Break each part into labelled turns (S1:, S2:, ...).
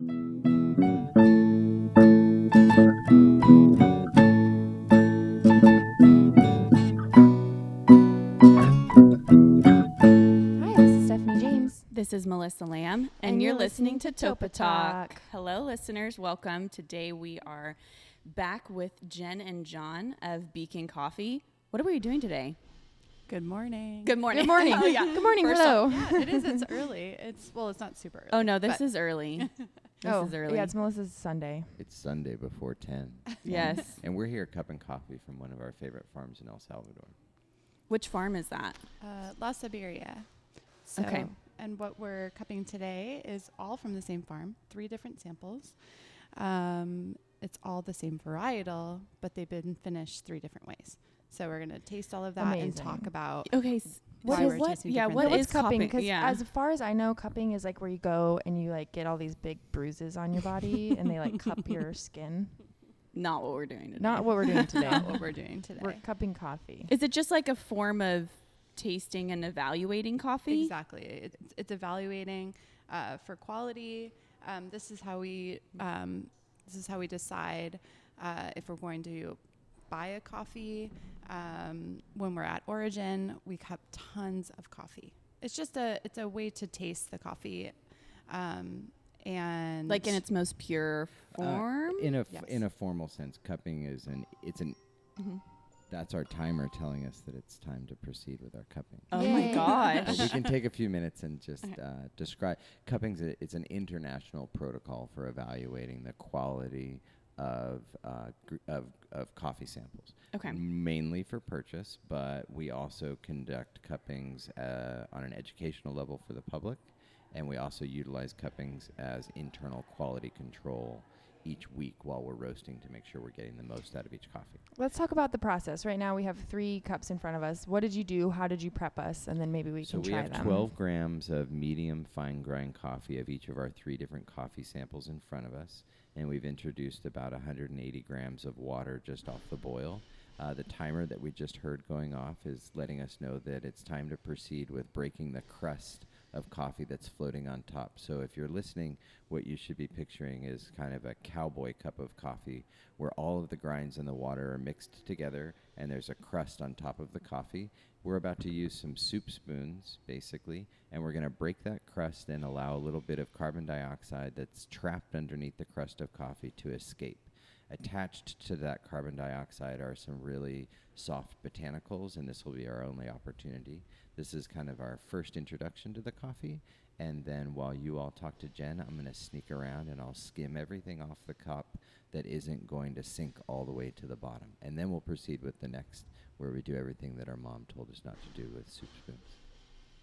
S1: Hi, this is Stephanie James.
S2: This is Melissa Lamb, and,
S1: And
S2: you're,
S1: you're
S2: listening,
S1: listening
S2: to
S1: to
S2: Topa Talk.
S1: Talk.
S2: Hello, listeners. Welcome. Today we are back with Jen and John of Beacon Coffee. What are we doing today?
S3: Good morning.
S2: Good morning.
S1: Good morning.
S2: oh, yeah.
S1: Good morning.
S2: First
S1: Hello.
S3: Yeah, it is. It's early. It's well, it's not super early.
S2: Oh, no, this is early. This
S1: oh,
S2: is early.
S1: yeah, it's Melissa's Sunday.
S4: It's Sunday before 10.
S2: yes.
S4: and we're here at Cup and Coffee from one of our favorite farms in El Salvador.
S2: Which farm is that?
S3: uh, La Siberia. So,
S2: Okay.
S3: And what we're cupping today is all from the same farm. Three different samples. Um, it's all the same varietal, but they've been finished three different ways. So we're gonna taste all of that and talk about.
S2: Okay. s-
S1: What
S3: why
S1: is-
S3: we're
S2: what? Yeah.
S3: different
S2: What
S1: Now,
S3: things.
S2: is
S1: what's cupping?
S2: cupping?
S1: Because
S2: Yeah.
S1: as far as I know, cupping is like where you go and you like get all these big bruises on your body and they like cup your skin.
S2: Not what we're doing today.
S1: Not what we're doing today.
S3: Not what we're doing today.
S1: We're cupping coffee.
S2: Is it just like a form of tasting and evaluating coffee?
S3: Exactly. It's, it's evaluating uh, for quality. Um, this is how we um, this is how we decide uh, if we're going to buy a coffee. Um, when we're at Origin, we cup tons of coffee. It's just a it's a way to taste the coffee, um, and
S2: Like in its most pure
S4: Uh,
S2: form?
S4: in a f-
S3: Yes.
S4: in a formal sense, cupping is an it's an
S2: Mhm.
S4: that's our timer telling us that it's time to proceed with our cupping.
S2: Oh my
S1: Yay.
S4: But
S2: gosh.
S4: we can take a few minutes and just
S2: Okay.
S4: uh, describe cupping's a, it's an international protocol for evaluating the quality of uh, gr- of of coffee samples.
S2: Okay.
S4: mainly for purchase, but we also conduct cuppings uh, on an educational level for the public, and we also utilize cuppings as internal quality control each week while we're roasting to make sure we're getting the most out of each coffee.
S1: Let's talk about the process. Right now we have three cups in front of us. What did you do? How did you prep us? And then maybe we
S4: so
S1: can
S4: we
S1: try
S4: have 12 grams of medium fine grind coffee of each of our three different coffee samples in front of us, and we've introduced about 180 grams of water just off the boil. Uh, the timer that we just heard going off is letting us know that it's time to proceed with breaking the crust of coffee that's floating on top. So if you're listening, what you should be picturing is kind of a cowboy cup of coffee where all of the grinds and the water are mixed together and there's a crust on top of the coffee. We're about to use some soup spoons, basically, and we're going to break that crust and allow a little bit of carbon dioxide that's trapped underneath the crust of coffee to escape. Attached to that carbon dioxide are some really soft botanicals, and this will be our only opportunity. This is kind of our first introduction to the coffee. And then while you all talk to Jen, I'm going to sneak around and I'll skim everything off the cup that isn't going to sink all the way to the bottom. And then we'll proceed with the next, where we do everything that our mom told us not to do with soup spoons.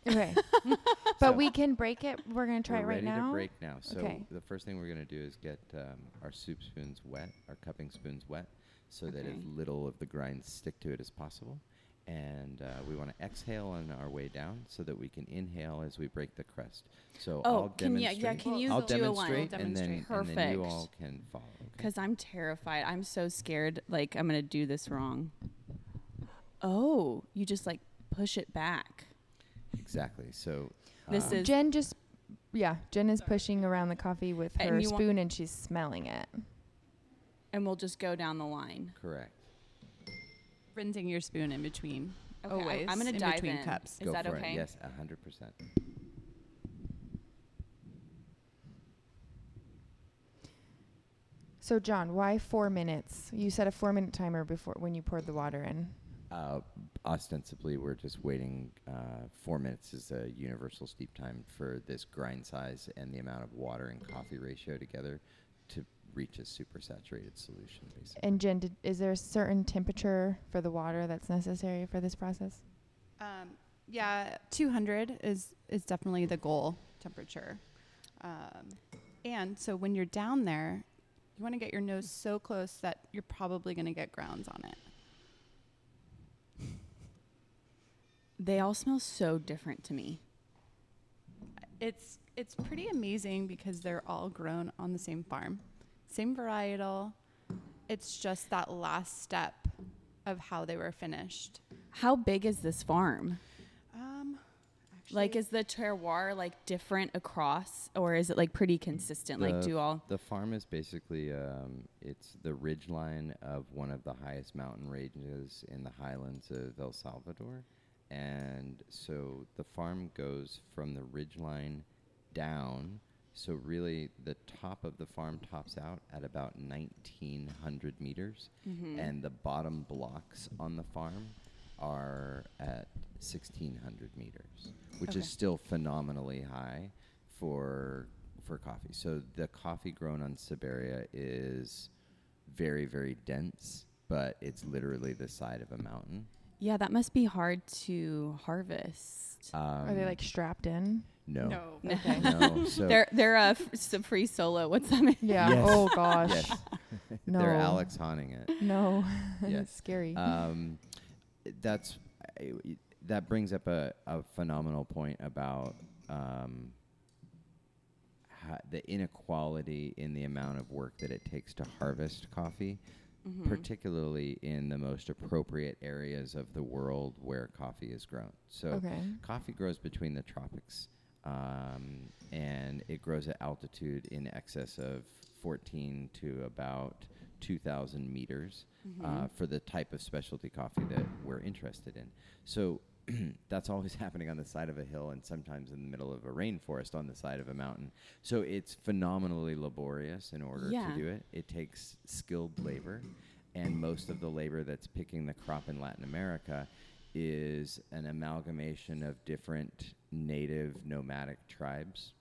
S1: Okay.
S4: So
S1: but we can break it. We're going to try it right
S4: ready
S1: now.
S4: to break now. So
S1: Okay.
S4: the first thing we're going to do is get um, our soup spoons wet, our cupping spoons wet, so that as little of the grinds stick to it as possible. And uh, we want to exhale on our way down so that we can inhale as we break the crest. So
S2: Oh,
S4: I'll
S2: can ya-
S4: demonstrate.
S2: yeah, can you
S4: I'll
S2: do a line?
S4: demonstrate, and then
S3: Demonstrate.
S4: and then you
S2: Perfect.
S4: all can follow. Okay?
S2: Because I'm terrified. I'm so scared. Like, I'm going to do this wrong. Oh, you just like push it back.
S4: Exactly. So
S2: This
S4: um,
S2: is-
S1: Jen just, yeah, Jen is pushing around the coffee with her
S2: you want-
S1: spoon and she's smelling it.
S2: And we'll just go down the line.
S4: correct.
S3: Rinsing your spoon in between.
S2: Okay, I-
S3: always
S2: I'm gonna
S3: in
S2: dive
S3: between
S2: in.
S3: cups.
S2: Is
S4: Go
S2: that
S4: for
S2: okay?
S4: It. Yes, a hundred percent.
S1: So, John, why four minutes? You set a four minute timer before when you poured the water in.
S4: Uh, ostensibly, we're just waiting. Uh, four minutes is a universal steep time for this grind size and the amount of water and coffee ratio together to reach a super saturated solution, basically.
S1: And Jen, did, is there a certain temperature for the water that's necessary for this process?
S3: Um, yeah, 200 is is definitely the goal temperature. Um, and so when you're down there, you want to get your nose so close that you're probably going to get grounds on it.
S2: They all smell so different to me.
S3: It's it's pretty amazing because they're all grown on the same farm, same varietal. It's just that last step of how they were finished.
S2: How big is this farm?
S3: Um,
S2: Like, is the terroir like different across, or is it like pretty consistent? like, do all?
S4: The farm is basically um, it's the ridge line of one of the highest mountain ranges in the highlands of El Salvador, and so the farm goes from the ridge line down. So really, the top of the farm tops out at about 1,900 meters,
S2: Mhm.
S4: and the bottom blocks on the farm are at 1,600 meters, which
S2: Okay.
S4: is still phenomenally high for for coffee. So the coffee grown on Siberia is very very dense, but it's literally the side of a mountain.
S2: Yeah, that must be hard to harvest.
S4: Um,
S1: Are they like strapped in?
S4: No?
S3: No.
S1: Okay.
S4: No, so
S2: they're they're a f- s- free solo. What's that mean?
S1: Yeah.
S4: Yes.
S1: Oh gosh.
S4: yes,
S1: No.
S4: they're Alex Honnolding it.
S1: No.
S4: Yes.
S1: it's scary.
S4: um, that's I- y- that brings up a, a phenomenal point about um, ha- the inequality in the amount of work that it takes to harvest coffee,
S2: Mhm.
S4: particularly in the most appropriate areas of the world where coffee is grown. So
S1: okay.
S4: coffee grows between the tropics, um, and it grows at altitude in excess of 14 to about 2,000 meters uh,
S2: Mhm.
S4: for the type of specialty coffee that we're interested in. So that's always happening on the side of a hill and sometimes in the middle of a rainforest on the side of a mountain. So it's phenomenally laborious in order
S2: Yeah.
S4: to do it. It takes skilled labor, and most of the labor that's picking the crop in Latin America is an amalgamation of different native nomadic tribes,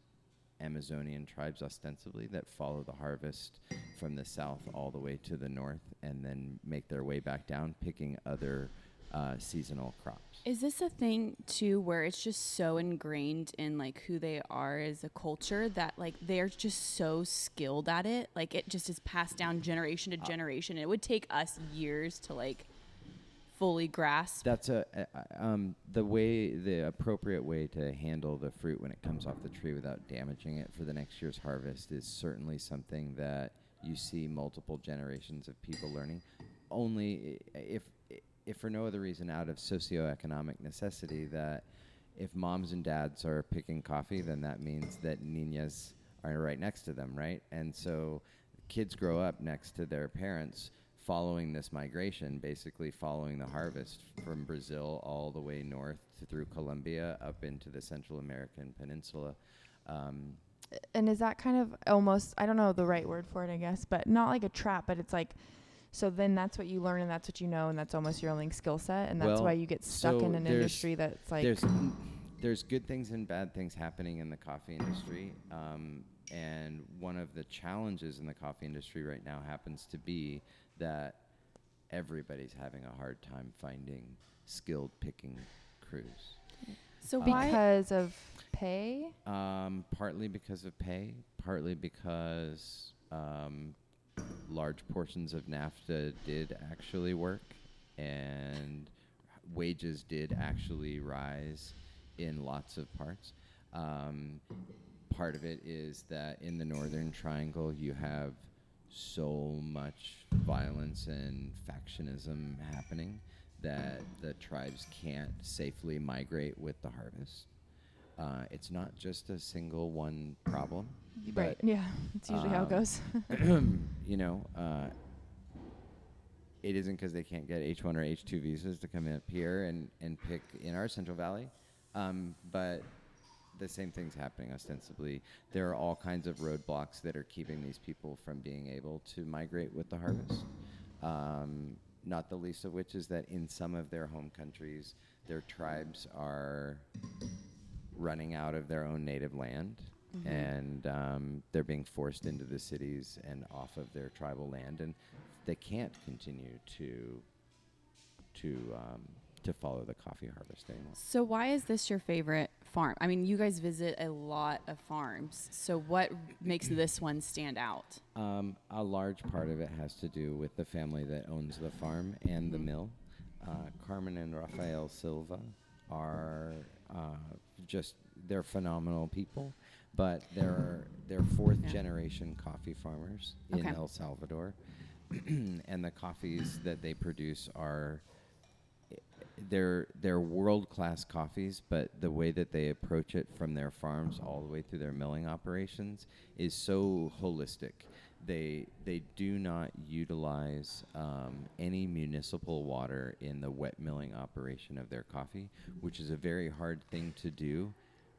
S4: Amazonian tribes ostensibly, that follow the harvest from the south all the way to the north and then make their way back down, picking other uh, seasonal crops.
S2: Is this a thing too where it's just so ingrained in like who they are as a culture that like they're just so skilled at it? Like it just is passed down generation to generation. It would take us years to like fully grasp.
S4: That's a, um, the way the appropriate way to handle the fruit when it comes off the tree without damaging it for the next year's harvest is certainly something that you see multiple generations of people learning. Only if if for no other reason out of socioeconomic necessity that if moms and dads are picking coffee, then that means that niñas are right next to them, right? And so kids grow up next to their parents following this migration, basically following the harvest from Brazil all the way north to through Colombia up into the Central American peninsula. Um,
S1: and is that kind of almost I don't know the right word for it, I guess, but not like a trap, but it's like so then that's what you learn and that's what you know and that's almost your only skill set and that's
S4: Well,
S1: why you get stuck
S4: so
S1: in an industry that's like
S4: there's there's good things and bad things happening in the coffee industry, um, and one of the challenges in the coffee industry right now happens to be that everybody's having a hard time finding skilled picking crews.
S2: So why?
S1: because of pay.
S4: Um, partly because of pay, partly because um, large portions of NAFTA did actually work, and wages did actually rise in lots of parts. Um, part of it is that in the Northern Triangle, you have so much violence and factionism happening that the tribes can't safely migrate with the harvest. Uh, it's not just a single one problem,
S1: Right. Yeah. That's usually how it
S4: um,
S1: goes.
S4: you know, uh, it isn't because they can't get H1 or H2 visas to come up here and, and pick in our Central Valley, um, but the same thing's happening ostensibly. There are all kinds of roadblocks that are keeping these people from being able to migrate with the harvest. Um, not the least of which is that in some of their home countries, their tribes are running out of their own native land
S2: Mm-hmm.
S4: and um, they're being forced into the cities and off of their tribal land, and they can't continue to to um, to follow the coffee harvest anymore.
S2: So why is this your favorite farm? I mean, you guys visit a lot of farms. So what makes this one stand out?
S4: Um, a large part of it has to do with the family that owns the farm and the
S2: Mhm.
S4: mill. Uh, Carmen and Rafael Silva are uh, just they're phenomenal people, but they're they're fourth
S2: Yeah.
S4: generation coffee farmers in El Salvador, and the coffees that they produce are they're they're world class coffees, but the way that they approach it from their farms all the way through their milling operations is so holistic. They they do not utilize um, any municipal water in the wet milling operation of their coffee, which is a very hard thing to do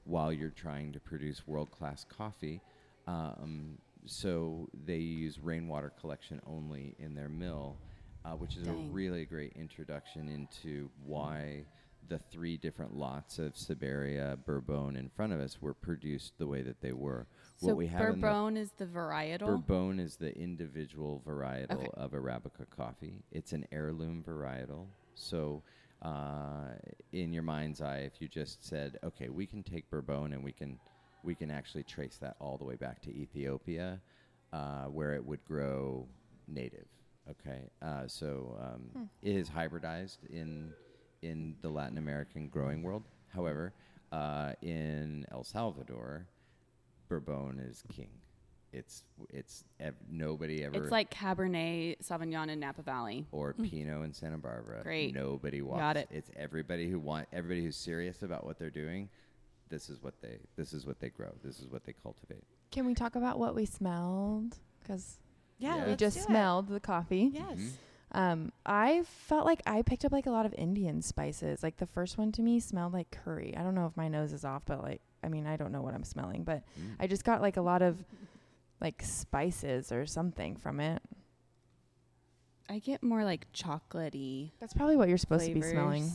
S4: while you're trying to produce world class coffee. Um, so they use rainwater collection only in their mill, uh, which is a really great introduction into why the three different lots of Siberia Bourbon in front of us were produced the way that they were.
S2: So
S4: what we have in the
S2: Bourbon is the varietal.
S4: Bourbon is the individual varietal
S2: Okay.
S4: of Arabica coffee. It's an heirloom varietal. So, uh, in your mind's eye, if you just said, "Okay, we can take Bourbon and we can we can actually trace that all the way back to Ethiopia, uh, where it would grow native." Okay, uh, so um, it is hybridized in in the Latin American growing world. However, uh, in El Salvador, Bourbon is king. It's it's ev- nobody ever
S2: It's like Cabernet Sauvignon in Napa Valley.
S4: or Pinot in Santa Barbara.
S2: Great.
S4: Nobody wants
S2: Got it.
S4: It's everybody who want everybody who's serious about what they're doing. This is what they this is what they grow. This is what they cultivate.
S1: Can we talk about what we smelled? Because
S3: Yeah,
S4: Yeah.
S1: we just
S3: do it.
S1: smelled the coffee.
S3: Yes.
S4: Mhm.
S1: Um, I felt like I picked up like a lot of Indian spices. Like the first one to me smelled like curry. I don't know if my nose is off, but like I mean I don't know what I'm smelling, but
S4: Mm.
S1: I just got like a lot of like spices or something from it.
S2: I get more like chocolatey
S1: That's probably what you're supposed
S2: flavors.
S1: to be smelling.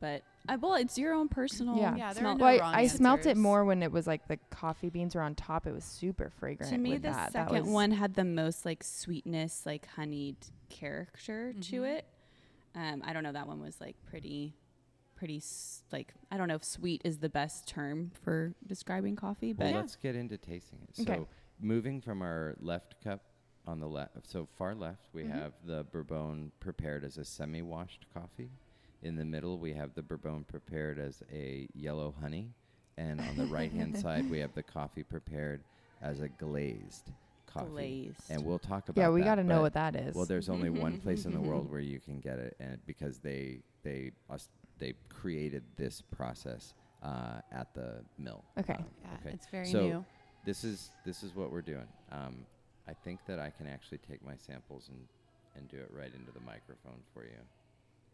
S2: But I well, it's your own personal.
S1: Yeah.
S3: Yeah, there
S2: smell.
S3: are no
S1: well,
S3: wrong
S1: I, I smelt it more when it was like the coffee beans were on top. It was super fragrant.
S2: to me,
S1: with
S2: the
S1: that. That
S2: second
S1: was-
S2: one had the most like sweetness, like honeyed character to
S3: Mhm.
S2: it. Um, I don't know. That one was like pretty, pretty s- like I don't know if sweet is the best term for describing coffee,
S4: Well,
S2: but
S4: let's get into tasting it. So,
S1: Okay.
S4: moving from our left cup on the left, so far left, we
S1: Mhm.
S4: have the Bourbon prepared as a semi-washed coffee. In the middle, we have the Bourbon prepared as a yellow honey, and on the right-hand side, we have the coffee prepared as a glazed coffee.
S2: glazed.
S4: And we'll talk about.
S1: yeah, we got to know what that is.
S4: Well, there's only one place in the world where you can get it, and because they they us, they created this process uh, at the mill.
S1: Okay.
S4: Um,
S3: Yeah,
S4: okay.
S3: it's very
S4: So
S3: new.
S4: This is this is what we're doing. Um, I think that I can actually take my samples and and do it right into the microphone for you.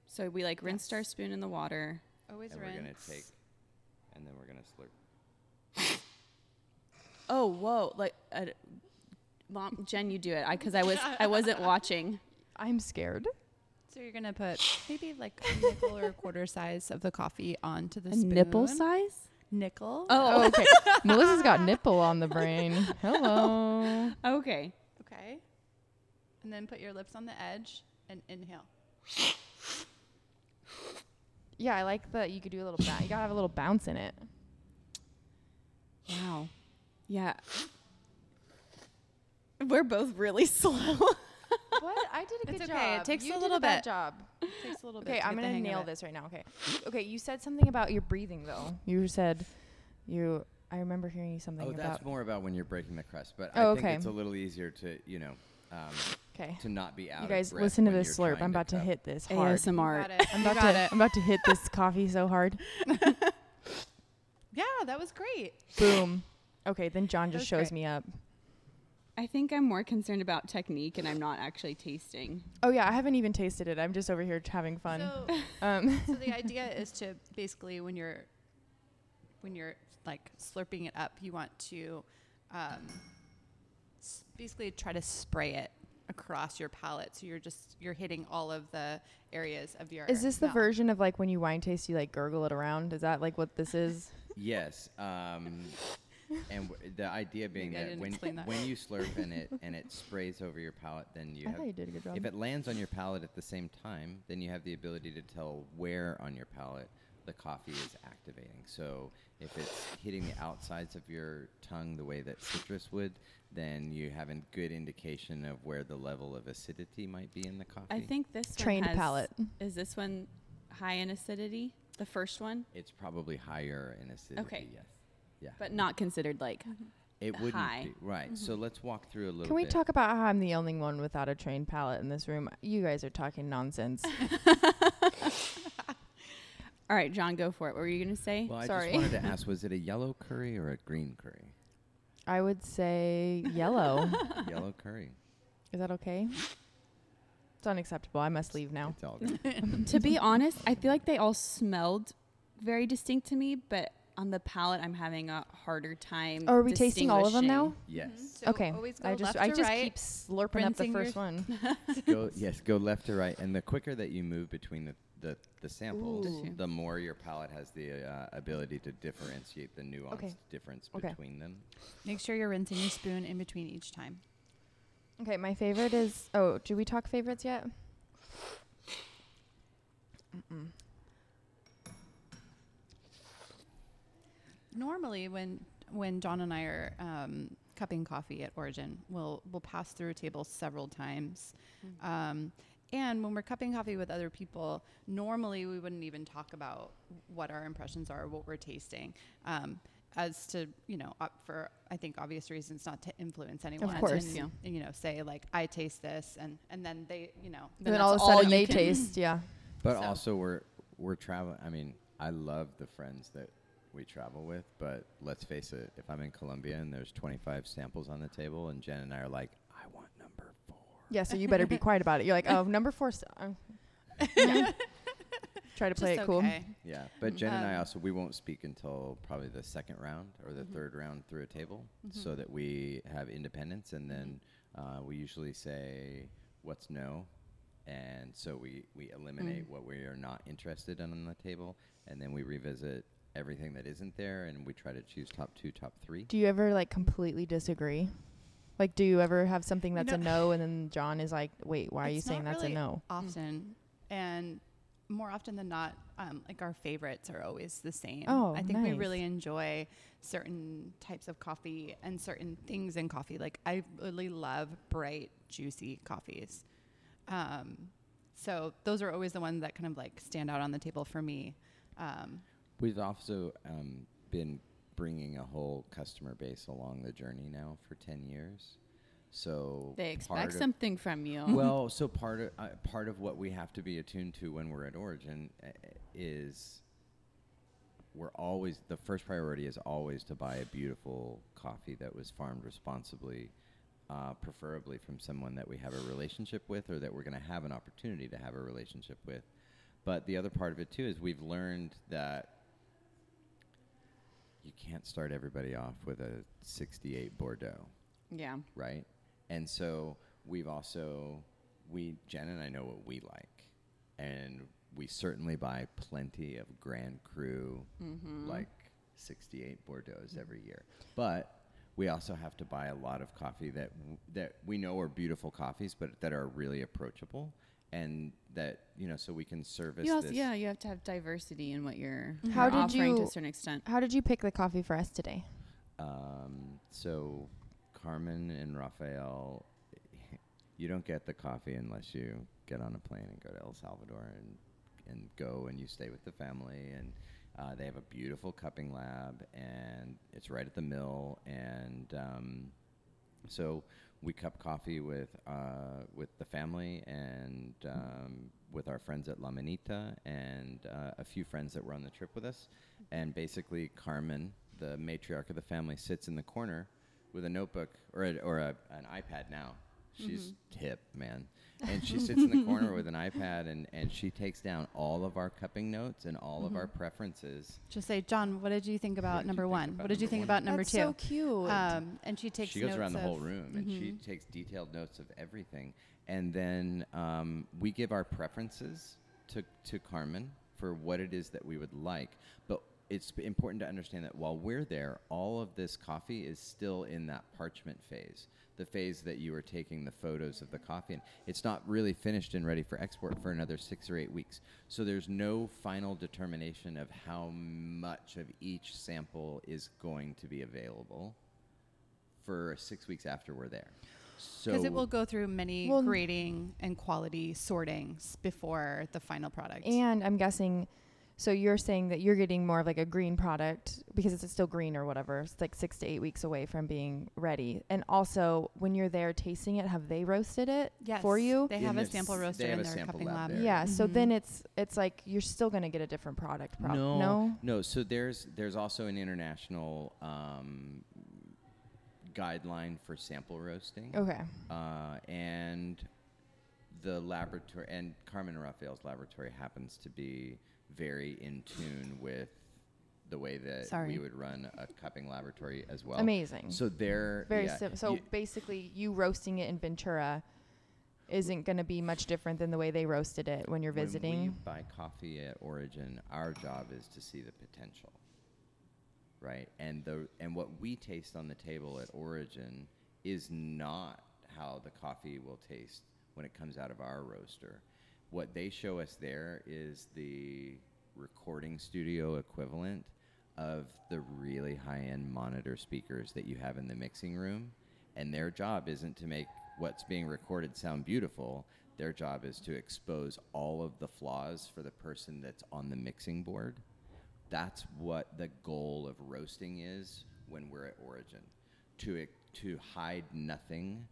S2: So we like rinsed our spoon in the water.
S3: Always
S4: and we're gonna
S3: rinse.
S4: take, and then we're gonna slurp.
S2: Oh, whoa! Like, uh, Mom, Jen, you do it. I because I was I wasn't watching.
S1: I'm scared.
S3: So you're gonna put maybe like a nickel or a quarter size of the coffee onto the
S2: A
S3: spoon.
S2: nipple size.
S3: Nickel.
S1: Oh, okay. Melissa's got nipple on the brain. Hello.
S2: Okay.
S3: Okay. And then put your lips on the edge and inhale.
S1: Yeah, I like that you could do a little bounce. You gotta have a little bounce in it.
S2: Wow. Yeah. We're both really slow.
S1: What? I did a
S3: It's
S1: good
S3: job. It
S1: job.
S3: takes
S1: You
S3: a
S1: did
S3: little
S1: bad
S3: bit.
S1: job.
S3: Takes a little bit.
S1: Okay, I'm gonna nail this right now. Okay. Okay, you said something about your breathing though. You said you. I remember hearing you something
S4: Oh,
S1: about.
S4: that's more about when you're breaking the crust, but
S1: Oh,
S4: I think
S1: okay.
S4: it's a little easier to you know um,
S1: Okay.
S4: to not be out.
S1: You
S4: of
S1: guys
S4: breath
S1: listen to this slurp. I'm about to
S4: cup.
S1: hit this hard.
S2: ASMR.
S3: Got it.
S1: I'm
S3: You
S1: about
S3: got
S1: to.
S3: it.
S1: I'm about to hit this coffee so hard.
S3: Yeah, that was great.
S1: Boom. Okay, then John
S3: That
S1: just
S3: was
S1: shows
S3: great.
S1: me up.
S2: I think I'm more concerned about technique, and I'm not actually tasting.
S1: Oh yeah, I haven't even tasted it. I'm just over here having fun.
S3: So,
S1: um,
S3: so the idea is to basically when you're when you're like slurping it up, you want to um, s- basically try to spray it across your palate. So you're just you're hitting all of the areas of your.
S1: is this the
S3: mouth.
S1: version of like when you wine taste, you like gurgle it around? Is that like what this is?
S4: Yes. Um, and w- the idea being
S3: Maybe I
S4: that
S3: didn't
S4: when
S3: explain that.
S4: when you slurp and it and it sprays over your palate, then you
S1: I
S4: have
S1: thought you did a good job.
S4: if it lands on your palate at the same time, then you have the ability to tell where on your palate the coffee is activating. So if it's hitting the outsides of your tongue the way that citrus would, then you have a good indication of where the level of acidity might be in the coffee.
S2: I think this
S1: Trained
S2: one has,
S1: palate.
S2: Is this one high in acidity? The first one,
S4: it's probably higher in acidity.
S2: Okay.
S4: Yes. Yeah.
S2: but not considered like. Mm-hmm.
S4: it wouldn't
S2: high.
S4: be right. So mm-hmm. let's walk through a little.
S1: Can we
S4: bit.
S1: talk about how I'm the only one without a trained palate in this room? You guys are talking nonsense.
S2: All right, John, go for it. What were you gonna say?
S4: Well, I
S1: Sorry.
S4: just wanted to ask: Was it a yellow curry or a green curry?
S1: I would say yellow.
S4: yellow curry.
S1: Is that okay? It's unacceptable. I must leave now.
S4: It's all good.
S2: to be honest, I feel like they all smelled very distinct to me, but on the palate, I'm having a harder time.
S1: Oh, are we tasting all of them now?
S4: yes. Mm-hmm.
S3: So
S1: okay.
S3: always go
S1: I just
S3: left
S1: I
S3: to
S1: just
S3: right.
S1: keep slurping up the
S3: rinsing your-
S1: first one.
S4: go yes. Go left to right, and the quicker that you move between the the, the samples,
S2: Ooh.
S4: the more your palate has the uh, ability to differentiate the nuanced
S1: Okay.
S4: difference
S1: Okay.
S4: between them.
S3: Make sure you're rinsing your spoon in between each time.
S1: Okay, my favorite is. Oh, do we talk favorites yet? Mm-mm.
S3: Normally, when when John and I are um, cupping coffee at Origin, we'll we'll pass through a table several times. Um, and when we're cupping coffee with other people, normally we wouldn't even talk about what our impressions are, what we're tasting, um, as to you know, uh, for I think obvious reasons, not to influence anyone.
S1: Of course.
S3: and, you know, say like I taste this, and and then they, you know,
S1: And then
S2: that's
S1: all of a sudden they taste. Yeah.
S4: But
S3: So-
S4: also, we're we're traveling. I mean, I love the friends that we travel with, but let's face it. If I'm in Colombia and there's 25 samples on the table, and Jen and I are like, I want number four.
S1: Yeah. So you better be quiet about it. You're like, oh, number four. s- yeah. Try to play
S3: just
S1: it cool.
S3: okay.
S4: Yeah, but Jen and I
S3: Um,
S4: also we won't speak until probably the second round or the
S3: Mhm.
S4: third round through a table,
S3: Mhm.
S4: so that we have independence, and then uh, we usually say what's no, and so we we eliminate
S1: Mm.
S4: what we are not interested in on the table, and then we revisit everything that isn't there, and we try to choose top two, top three.
S1: Do you ever like completely disagree? Like, do you ever have something
S3: You
S1: that's a no, and then John is like, wait, why are you saying
S3: not
S1: that's
S3: really
S1: a no?
S3: often and more often than not um, like our favorites are always the same.
S1: Oh,
S3: i think we really enjoy certain types of coffee and certain things in coffee. Like i really love bright juicy coffees. Um, so those are always the ones that kind of like stand out on the table for me. Um,
S4: We've also um, been bringing a whole customer base along the journey now for ten years, so
S2: They expect
S4: of-
S2: something from you.
S4: well, so part of uh, part of what we have to be attuned to when we're at Origin uh, is we're always the first priority is always to buy a beautiful coffee that was farmed responsibly, uh, preferably from someone that we have a relationship with or that we're going to have an opportunity to have a relationship with. But the other part of it too is we've learned that you can't start everybody off with a 68 Bordeaux
S2: yeah.
S4: right? And so we've also we Jen and I know what we like, and we certainly buy plenty of Grand Cru,
S2: Mm-hmm.
S4: like 68 Bordeaux's every year. But we also have to buy a lot of coffee that w- that we know are beautiful coffees, but that are really approachable, and that you know, so we can service
S2: You also,
S4: this.
S2: yeah, you have to have diversity in what you're,
S1: How
S2: you're
S1: did
S2: offering to
S1: you-
S2: a certain extent.
S1: How did you pick the coffee for us today?
S4: Um, so Carmen and Raphael, you don't get the coffee unless you get on a plane and go to El Salvador and and go and you stay with the family and uh, they have a beautiful cupping lab and it's right at the mill and um, so we cup coffee with uh, with the family and um, with our friends at La Manita and uh, a few friends that were on the trip with us. And basically, Carmen, the matriarch of the family, sits in the corner with a notebook or a, or a, an iPad now. She's hip, man. And she sits in the corner with an iPad and, and she takes down all of our cupping notes and all of our preferences.
S3: just say john what did you think about number
S4: think
S3: one
S4: about
S3: what did you
S4: number
S3: think about number
S1: That's
S3: two
S1: so cute.
S3: um, and she takes
S4: she goes around the
S3: notes
S4: whole
S3: of-
S4: room and she
S3: Mhm.
S4: takes detailed notes of everything and then um, we give our preferences to, to carmen for what it is that we would like but it's important to understand that while we're there all of this coffee is still in that parchment phase the phase that you are taking the photos of the coffee and it's not really finished and ready for export for another six or eight weeks so there's no final determination of how much of each sample is going to be available for six weeks after we're there. So
S3: because it will go through many
S1: Well,
S3: grading and quality sortings before the final product.
S1: And I'm guessing, So you're saying that you're getting more of like a green product because it's still green or whatever. It's like six to eight weeks away from being ready. And also, when you're there tasting it, have they roasted it
S3: Yes,
S1: for you?
S3: They
S4: In
S3: have a
S4: this-
S3: sample
S4: they
S3: roaster
S4: have
S3: in
S4: a
S3: their
S4: sample
S3: cupping
S4: lab
S3: lab.
S1: yeah. So
S3: Mhm.
S1: then it's it's like you're still gonna get a different product. Prob-
S4: no,
S1: no.
S4: no. So there's there's also an international um, guideline for sample roasting.
S1: Okay.
S4: uh, and the laboratory and Carmen Raphael's laboratory happens to be very in tune with the way that
S3: Sorry.
S4: we would run a cupping laboratory as well.
S1: Amazing.
S4: So they're
S1: Very
S4: yeah,
S1: simple. So
S4: you-
S1: basically, you roasting it in Ventura isn't going to be much different than the way they roasted it when you're
S4: when
S1: visiting.
S4: we buy coffee at Origin, our job is to see the potential, right? And the and what we taste on the table at Origin is not how the coffee will taste when it comes out of our roaster. What they show us there is the recording studio equivalent of the really high-end monitor speakers that you have in the mixing room, and their job isn't to make what's being recorded sound beautiful. Their job is to expose all of the flaws for the person that's on the mixing board. That's what the goal of roasting is when we're at Origin, to to hide nothing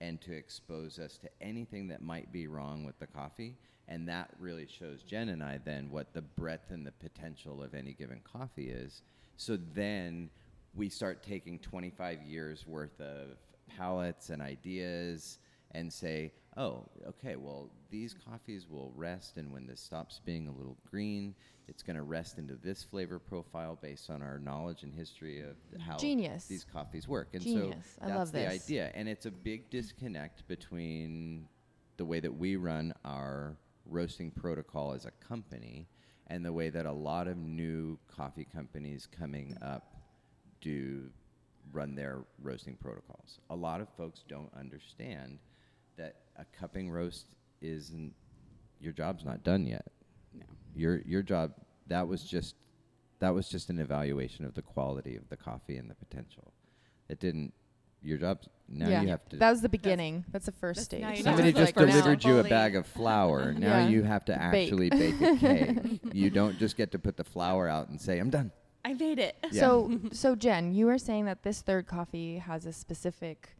S4: and to expose us to anything that might be wrong with the coffee. And that really shows Jen and I then what the breadth and the potential of any given coffee is. So then we start taking 25 years worth of palettes and ideas and say, oh, okay, well, these coffees will rest, and when this stops being a little green, it's going to rest into this flavor profile based on our knowledge and history of how
S1: Genius.
S4: these coffees work. And
S1: Genius.
S4: so
S1: I
S4: that's
S1: love
S4: the
S1: this.
S4: idea. And it's a big disconnect between the way that we run our roasting protocol as a company and the way that a lot of new coffee companies coming up do run their roasting protocols. A lot of folks don't understand that a cupping roast isn't your job's not done yet.
S2: No.
S4: Your your job that was just that was just an evaluation of the quality of the coffee and the potential. It didn't your job now
S1: yeah.
S4: you have to
S1: that was the beginning. That's, the first
S3: that's-
S1: stage.
S3: you
S4: Somebody
S3: know.
S4: just
S3: Like,
S4: delivered you a bag of flour. Now
S1: Yeah.
S4: you have to
S1: Bake.
S4: actually bake a cake. you don't just get to put the flour out and say, "I'm done."
S2: I made it.
S4: Yeah.
S1: So, so Jen, you were saying that this third coffee has a specific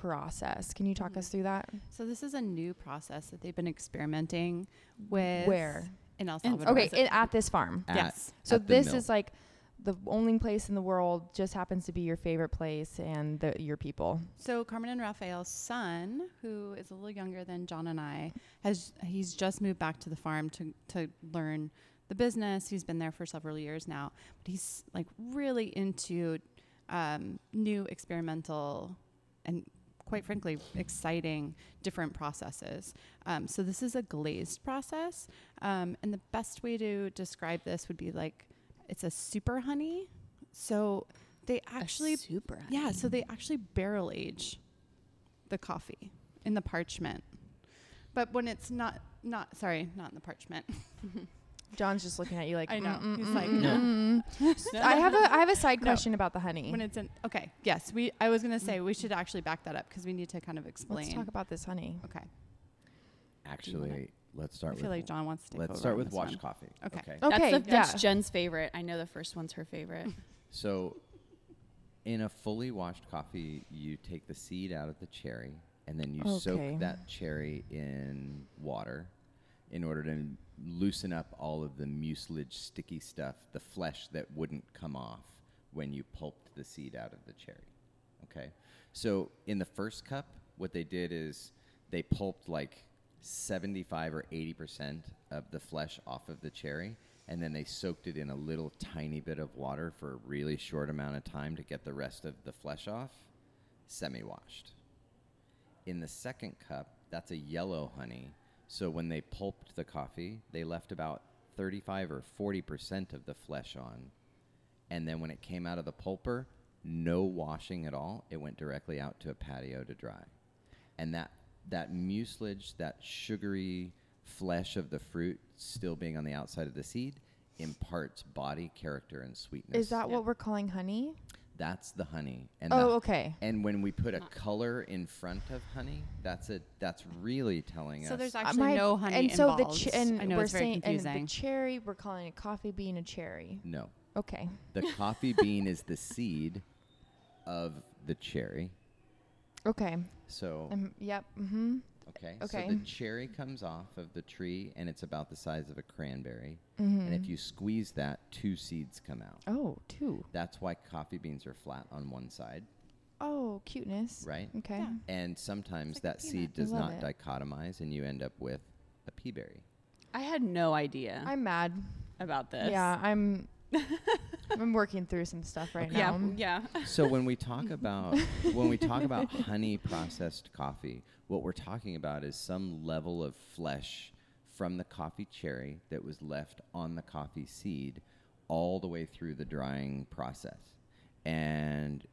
S1: process. Can you talk
S3: Mhm.
S1: us through that?
S3: So this is a new process that they've been experimenting with.
S1: Where?
S3: In El Salvador.
S1: Okay, it, at this farm.
S4: At-
S3: yes.
S1: So this is like the only place in the world just happens to be your favorite place and the, your people.
S3: So Carmen and Raphael's son, who is a little younger than John and I, has he's just moved back to the farm to to learn the business. He's been there for several years now, but he's like really into um, new experimental and quite frankly exciting different processes. Um, so this is a glazed process, um, and the best way to describe this would be like it's a super honey. So they actually
S2: super. honey.
S3: yeah, so they actually barrel age the coffee in the parchment. But when it's not not sorry, not in the parchment.
S1: John's just looking at you like
S3: I know.
S1: "Mm,
S3: He's
S1: mm,
S3: like,
S1: mm,
S3: no.
S1: mm, mm." I have a I have a side
S3: No.
S1: question about the honey.
S3: when it's in okay, yes, we I was going to say we should actually back that up because we need to kind of explain.
S1: Let's talk about this honey.
S3: okay.
S4: Actually, let's start.
S3: I
S4: start
S3: feel
S4: with
S3: like John wants to take
S4: let's
S3: over
S4: start with
S3: this
S4: washed
S3: one.
S4: coffee.
S3: Okay.
S1: Okay,
S2: That's, the, that's
S1: yeah.
S2: Jen's favorite. I know the first one's her favorite.
S4: So, in a fully washed coffee, you take the seed out of the cherry, and then you
S1: Okay.
S4: soak that cherry in water in order to m- loosen up all of the mucilage, sticky stuff, the flesh that wouldn't come off when you pulped the seed out of the cherry. Okay? So, in the first cup, what they did is they pulped like 75 or 80% of the flesh off of the cherry and then they soaked it in a little tiny bit of water for a really short amount of time to get the rest of the flesh off, semi washed. In the second cup, that's a yellow honey. So when they pulped the coffee, they left about 35 or 40% of the flesh on. And then when it came out of the pulper, no washing at all. It went directly out to a patio to dry. And that that mucilage, that sugary flesh of the fruit still being on the outside of the seed imparts body character and sweetness.
S1: Is that
S3: Yeah.
S1: what we're calling honey?
S4: That's the honey. And
S1: Oh,
S4: the-
S1: okay.
S4: And when we put a color in front of honey, that's it. that's really telling
S3: So
S4: us.
S3: there's
S1: Uh,
S3: actually
S1: my-
S3: no honey
S1: and so
S3: involved.
S1: the ch- and
S3: I know
S1: we're
S3: it's very
S1: saying and the cherry we're calling it coffee bean a cherry.
S4: no,
S1: Okay.
S4: the coffee bean is the seed of the cherry.
S1: Okay.
S4: So
S1: Um, yep. Mhm.
S4: Okay,
S1: okay.
S4: so the cherry comes off of the tree, and it's about the size of a cranberry.
S1: Mhm.
S4: And if you squeeze that, two seeds come out.
S1: Oh, two.
S4: That's why coffee beans are flat on one side,
S1: Oh, cuteness.
S4: right?
S1: Okay.
S3: Yeah.
S4: And sometimes
S3: like
S4: that seed does not
S1: it.
S4: dichotomize, and you end up with a peaberry.
S2: I had no idea
S1: I'm mad.
S2: about this.
S1: Yeah, I'm I'm working through some stuff right
S2: yeah,
S1: now.
S2: yeah.
S4: So when we talk about when we talk about honey processed coffee, what we're talking about is some level of flesh from the coffee cherry that was left on the coffee seed all the way through the drying process. And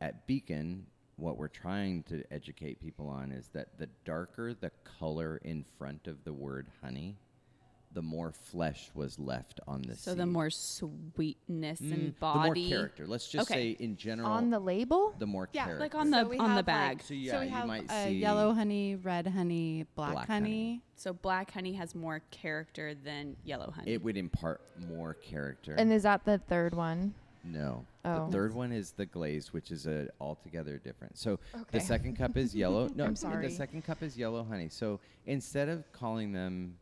S4: at Beacon, what we're trying to educate people on is that the darker the color in front of the word honey, the more flesh was left on the
S2: So
S4: seed.
S2: the more sweetness
S4: Mm,
S2: and
S4: the more
S2: body.
S4: character. Let's just
S2: Okay.
S4: say in general
S1: On the label?
S4: the more
S3: Yeah,
S4: character.
S2: like on the
S3: So we
S2: on the
S3: have,
S2: bag.
S3: like-
S4: So yeah,
S3: so we
S4: you
S3: have
S4: might
S3: uh,
S4: see
S3: yellow honey, red honey, black,
S4: Black
S3: honey.
S4: honey.
S2: so black honey has more character than yellow honey.
S4: It would impart more character.
S1: And is that the third one?
S4: no,
S1: Oh.
S4: the third one is the glaze, which is a altogether different. So
S1: Okay.
S4: the second cup is yellow. No,
S1: I'm
S4: the second cup is yellow honey. So instead of calling them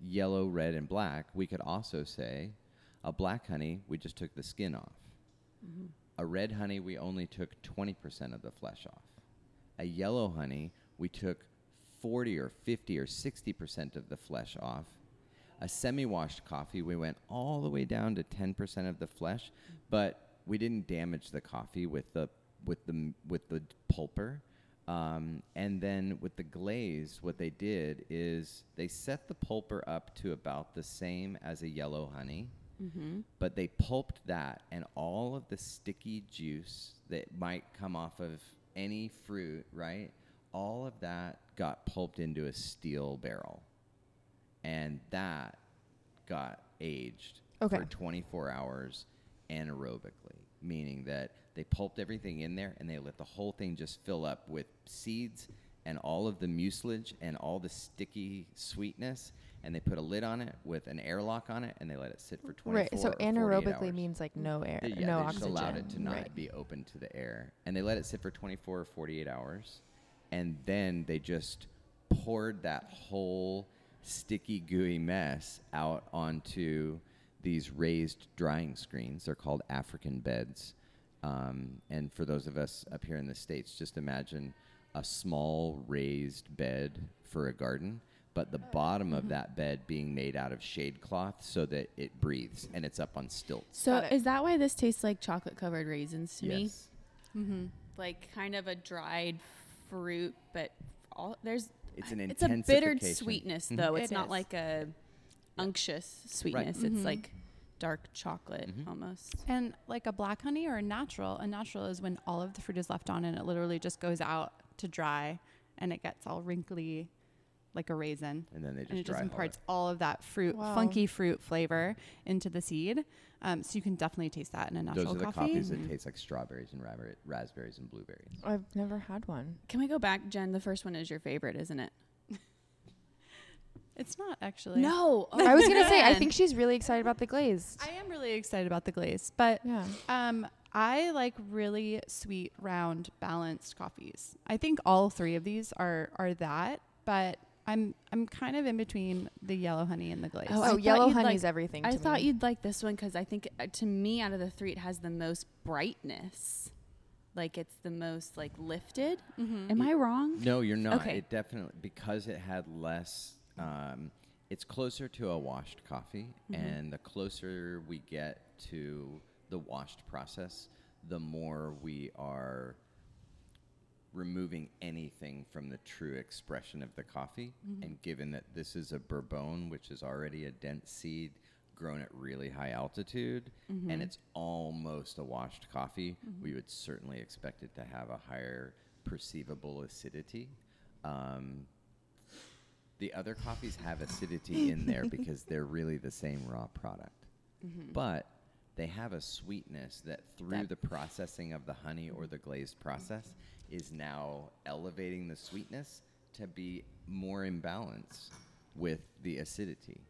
S4: yellow, red, and black, we could also say a black honey. We just took the skin off.
S1: Mm-hmm.
S4: A red honey, we only took 20% of the flesh off. A yellow honey, we took 40 or 50 or 60% of the flesh off. A semi washed coffee, we went all the way down to 10% of the flesh, but we didn't damage the coffee with the, with the, with the pulper. Um, and then with the glaze, what they did is they set the pulper up to about the same as a yellow honey
S2: mm-hmm.
S4: but they pulped that and all of the sticky juice that might come off of any fruit, right? All of that got pulped into a steel barrel. And that got aged
S1: Okay.
S4: for 24 hours anaerobically, meaning that they pulped everything in there and they let the whole thing just fill up with seeds and all of the mucilage and all the sticky sweetness and they put a lid on it with an airlock on it and they let it sit for 24
S1: Right. So anaerobically
S4: hours.
S1: means like no air,
S4: They- yeah,
S1: no
S4: they
S1: oxygen.
S4: just allowed it to not
S1: right.
S4: be open to the air, and they let it sit for 24 or 48 hours, and then they just poured that whole sticky, gooey mess out onto these raised drying screens. They're called African beds, um, and for those of us up here in the states, just imagine a small raised bed for a garden. But the bottom of that bed being made out of shade cloth so that it breathes and it's up on stilts.
S2: So is that why this tastes like chocolate covered raisins to me?
S4: Yes.
S3: Mm-hmm.
S2: Like kind of a dried fruit, but all there's
S4: It's an
S2: it's a bittered
S4: intensification.
S2: sweetness
S4: Mhm.
S2: though. It's
S3: It
S2: not
S3: is.
S2: like a unctuous sweetness.
S3: Mhm.
S2: It's like dark chocolate
S4: Mhm.
S2: almost.
S3: And like a black honey or a natural, a natural is when all of the fruit is left on and it literally just goes out to dry and it gets all wrinkly like a raisin.
S4: And then they just
S3: and it
S4: dry
S3: just
S4: hard.
S3: imparts all of that fruit,
S1: Wow.
S3: funky fruit flavor into the seed. Um, so you can definitely taste that in a natural coffee.
S4: Those are the
S3: coffee.
S4: coffees that
S3: Mhm.
S4: taste like strawberries and raspberries and blueberries.
S1: I've never had one.
S2: Can we go back, Jen? The first one is your favorite, isn't it?
S3: It's not actually.
S2: No.
S1: I was gonna say I think she's really excited about the glazed.
S3: I am really excited about the glaze, but
S1: yeah.
S3: Um, I like really sweet, round, balanced coffees. I think all three of these are are that, but I'm I'm kind of in between the yellow honey and the glaze.
S2: Oh,
S1: Oh, yellow
S2: you'd
S1: honey's
S2: like-
S1: everything.
S2: I
S1: to
S2: thought you'd like this one because I think uh, to me, out of the three, it has the most brightness. Like it's the most like lifted.
S3: Mhm.
S2: Am I wrong?
S4: No, you're not.
S2: Okay.
S4: It definitely because it had less. Um, it's closer to a washed coffee,
S2: Mm-hmm.
S4: and the closer we get to the washed process, the more we are removing anything from the true expression of the coffee.
S2: Mm-hmm.
S4: And given that this is a bourbon, which is already a dense seed grown at really high altitude,
S2: Mm-hmm.
S4: and it's almost a washed coffee, we would certainly expect it to have a higher perceivable acidity. Um, the other coffees have acidity in there because they're really the same raw product.
S2: Mm-hmm.
S4: But they have a sweetness that through
S3: That-
S4: the processing of the honey or the glazed process is now elevating the sweetness to be more in balance with the acidity.